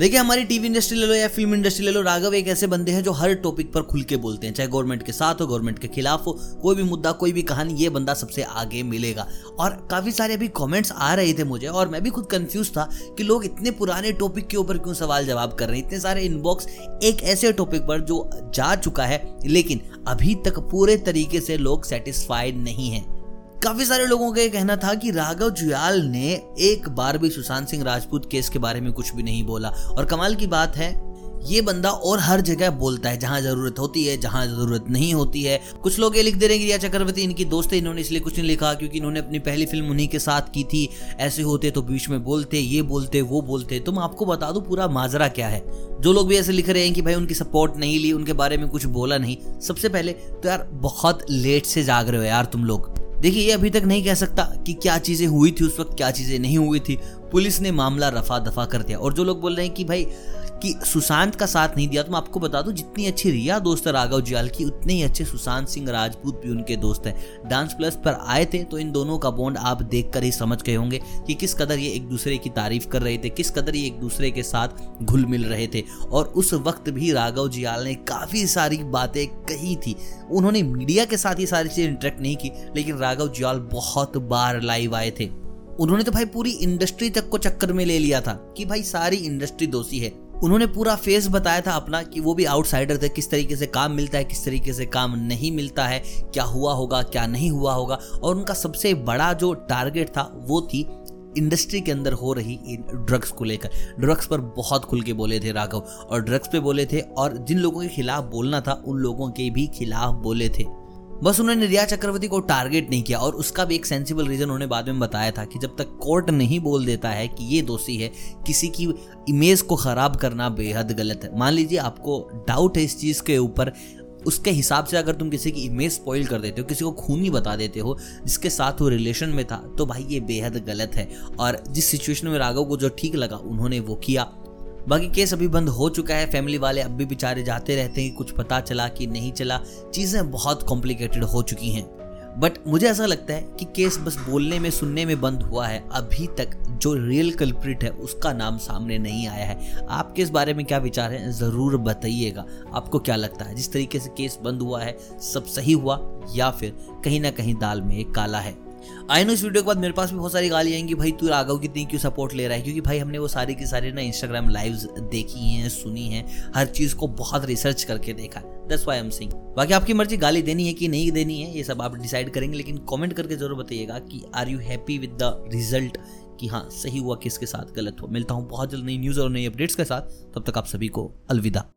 देखिए, हमारी TV industry ले लो या फ़िल्म इंडस्ट्री ले लो, राघव एक ऐसे बंदे हैं जो हर टॉपिक पर खुल के बोलते हैं, चाहे गवर्नमेंट के साथ हो गवर्नमेंट के खिलाफ हो, कोई भी मुद्दा, कोई भी कहानी, ये बंदा सबसे आगे मिलेगा। और काफ़ी सारे अभी कमेंट्स आ रहे थे मुझे, और मैं भी खुद कंफ्यूज था कि लोग इतने पुराने टॉपिक के ऊपर क्यों सवाल जवाब कर रहे हैं। इतने सारे इनबॉक्स एक ऐसे टॉपिक पर जो जा चुका है, लेकिन अभी तक पूरे तरीके से लोग सेटिस्फाइड नहीं है। काफ़ी सारे लोगों का कहना था कि राघव जुयाल ने एक बार भी सुशांत सिंह राजपूत केस के बारे में कुछ भी नहीं बोला। और कमाल की बात है, ये बंदा और हर जगह बोलता है, जहाँ ज़रूरत होती है, जहाँ ज़रूरत नहीं होती है। कुछ लोग ये लिख दे रहे हैं कि रिया चक्रवर्ती, इनकी दोस्त है इन्होंने इसलिए कुछ नहीं लिखा क्योंकि इन्होंने अपनी पहली फ़िल्म उन्हीं के साथ की थी। ऐसे होते तो बीच में बोलते, ये बोलते, वो बोलते। तो मैं आपको बता दू पूरा माजरा क्या है। जो लोग भी ऐसे लिख रहे हैं कि भाई उनकी सपोर्ट नहीं ली, उनके बारे में कुछ बोला नहीं। सबसे पहले तो यार बहुत लेट से जाग रहे हो यार तुम लोग। देखिए, ये अभी तक नहीं कह सकता कि क्या चीज़ें हुई थी, उस वक्त क्या चीज़ें नहीं हुई थी। पुलिस ने मामला रफा दफ़ा कर दिया। और जो लोग बोल रहे हैं कि भाई, कि सुशांत का साथ नहीं दिया तो मैं आपको बता दूँ, जितनी अच्छी रिया दोस्त है राघव जियाल की, उतने ही अच्छे सुशांत सिंह राजपूत भी उनके दोस्त हैं। डांस प्लस पर आए थे तो इन दोनों का बॉन्ड आप देखकर ही समझ गए होंगे कि किस कदर ये एक दूसरे की तारीफ़ कर रहे थे, किस कदर ये एक दूसरे के साथ घुल मिल रहे थे। और उस वक्त भी राघव जियाल ने काफ़ी सारी बातें कही थी। उन्होंने मीडिया के साथ ये सारी चीज़ें इंटरेक्ट नहीं की, लेकिन राघव जियाल बहुत बार लाइव आए थे। उन्होंने तो भाई पूरी इंडस्ट्री तक को चक्कर में ले लिया था कि भाई सारी इंडस्ट्री दोषी है। उन्होंने पूरा फेस बताया था अपना कि वो भी आउटसाइडर थे, किस तरीके से काम मिलता है, किस तरीके से काम नहीं मिलता है, क्या हुआ होगा, क्या नहीं हुआ होगा। और उनका सबसे बड़ा जो टारगेट था, वो थी इंडस्ट्री के अंदर हो रही ड्रग्स को लेकर। ड्रग्स पर बहुत खुल के बोले थे राघव, और ड्रग्स पे बोले थे, और जिन लोगों के खिलाफ बोलना था, उन लोगों के भी खिलाफ बोले थे। बस उन्होंने रिया चक्रवर्ती को टारगेट नहीं किया और उसका भी एक सेंसिबल रीजन उन्होंने बाद में बताया था कि जब तक कोर्ट नहीं बोल देता है कि ये दोषी है, किसी की इमेज को खराब करना बेहद गलत है। मान लीजिए आपको डाउट है इस चीज़ के ऊपर, उसके हिसाब से अगर तुम किसी की इमेज स्पॉइल कर देते हो, किसी को खूनी बता देते हो, जिसके साथ वो रिलेशन में था तो भाई ये बेहद गलत है। और जिस सिचुएशन में राघव को जो ठीक लगा, उन्होंने वो किया। बाकी केस अभी बंद हो चुका है फैमिली वाले अब भी बेचारे जाते रहते हैं कुछ पता चला कि नहीं चला, चीज़ें बहुत कॉम्प्लिकेटेड हो चुकी हैं। बट मुझे ऐसा लगता है कि केस बस बोलने में, सुनने में बंद हुआ है। अभी तक जो रियल कल्प्रिट है, उसका नाम सामने नहीं आया है। आपके इस बारे में क्या विचार है, ज़रूर बताइएगा। आपको क्या लगता है, जिस तरीके से केस बंद हुआ है, सब सही हुआ या फिर कहीं ना कहीं दाल में काला है? आई नो इस वीडियो के बाद मेरे पास भी बहुत सारी गाली आएँगी, भाई तू राघव कितनी क्यों सपोर्ट ले रहा है? क्योंकि भाई हमने वो सारी की सारी ना इंस्टाग्राम लाइव्स देखी हैं, सुनी हैं, हर चीज़ को बहुत रिसर्च करके देखा। है दस वाई एम सिंह बाकी आपकी मर्ज़ी, गाली देनी है कि नहीं देनी है, ये सब आप डिसाइड करेंगे, लेकिन कमेंट करके ज़रूर बताइएगा कि are you happy with the result कि हाँ सही हुआ किसके साथ गलत हुआ? मिलता हूँ बहुत जल्द नई न्यूज़ और नई अपडेट्स के साथ। तब तक आप सभी को अलविदा।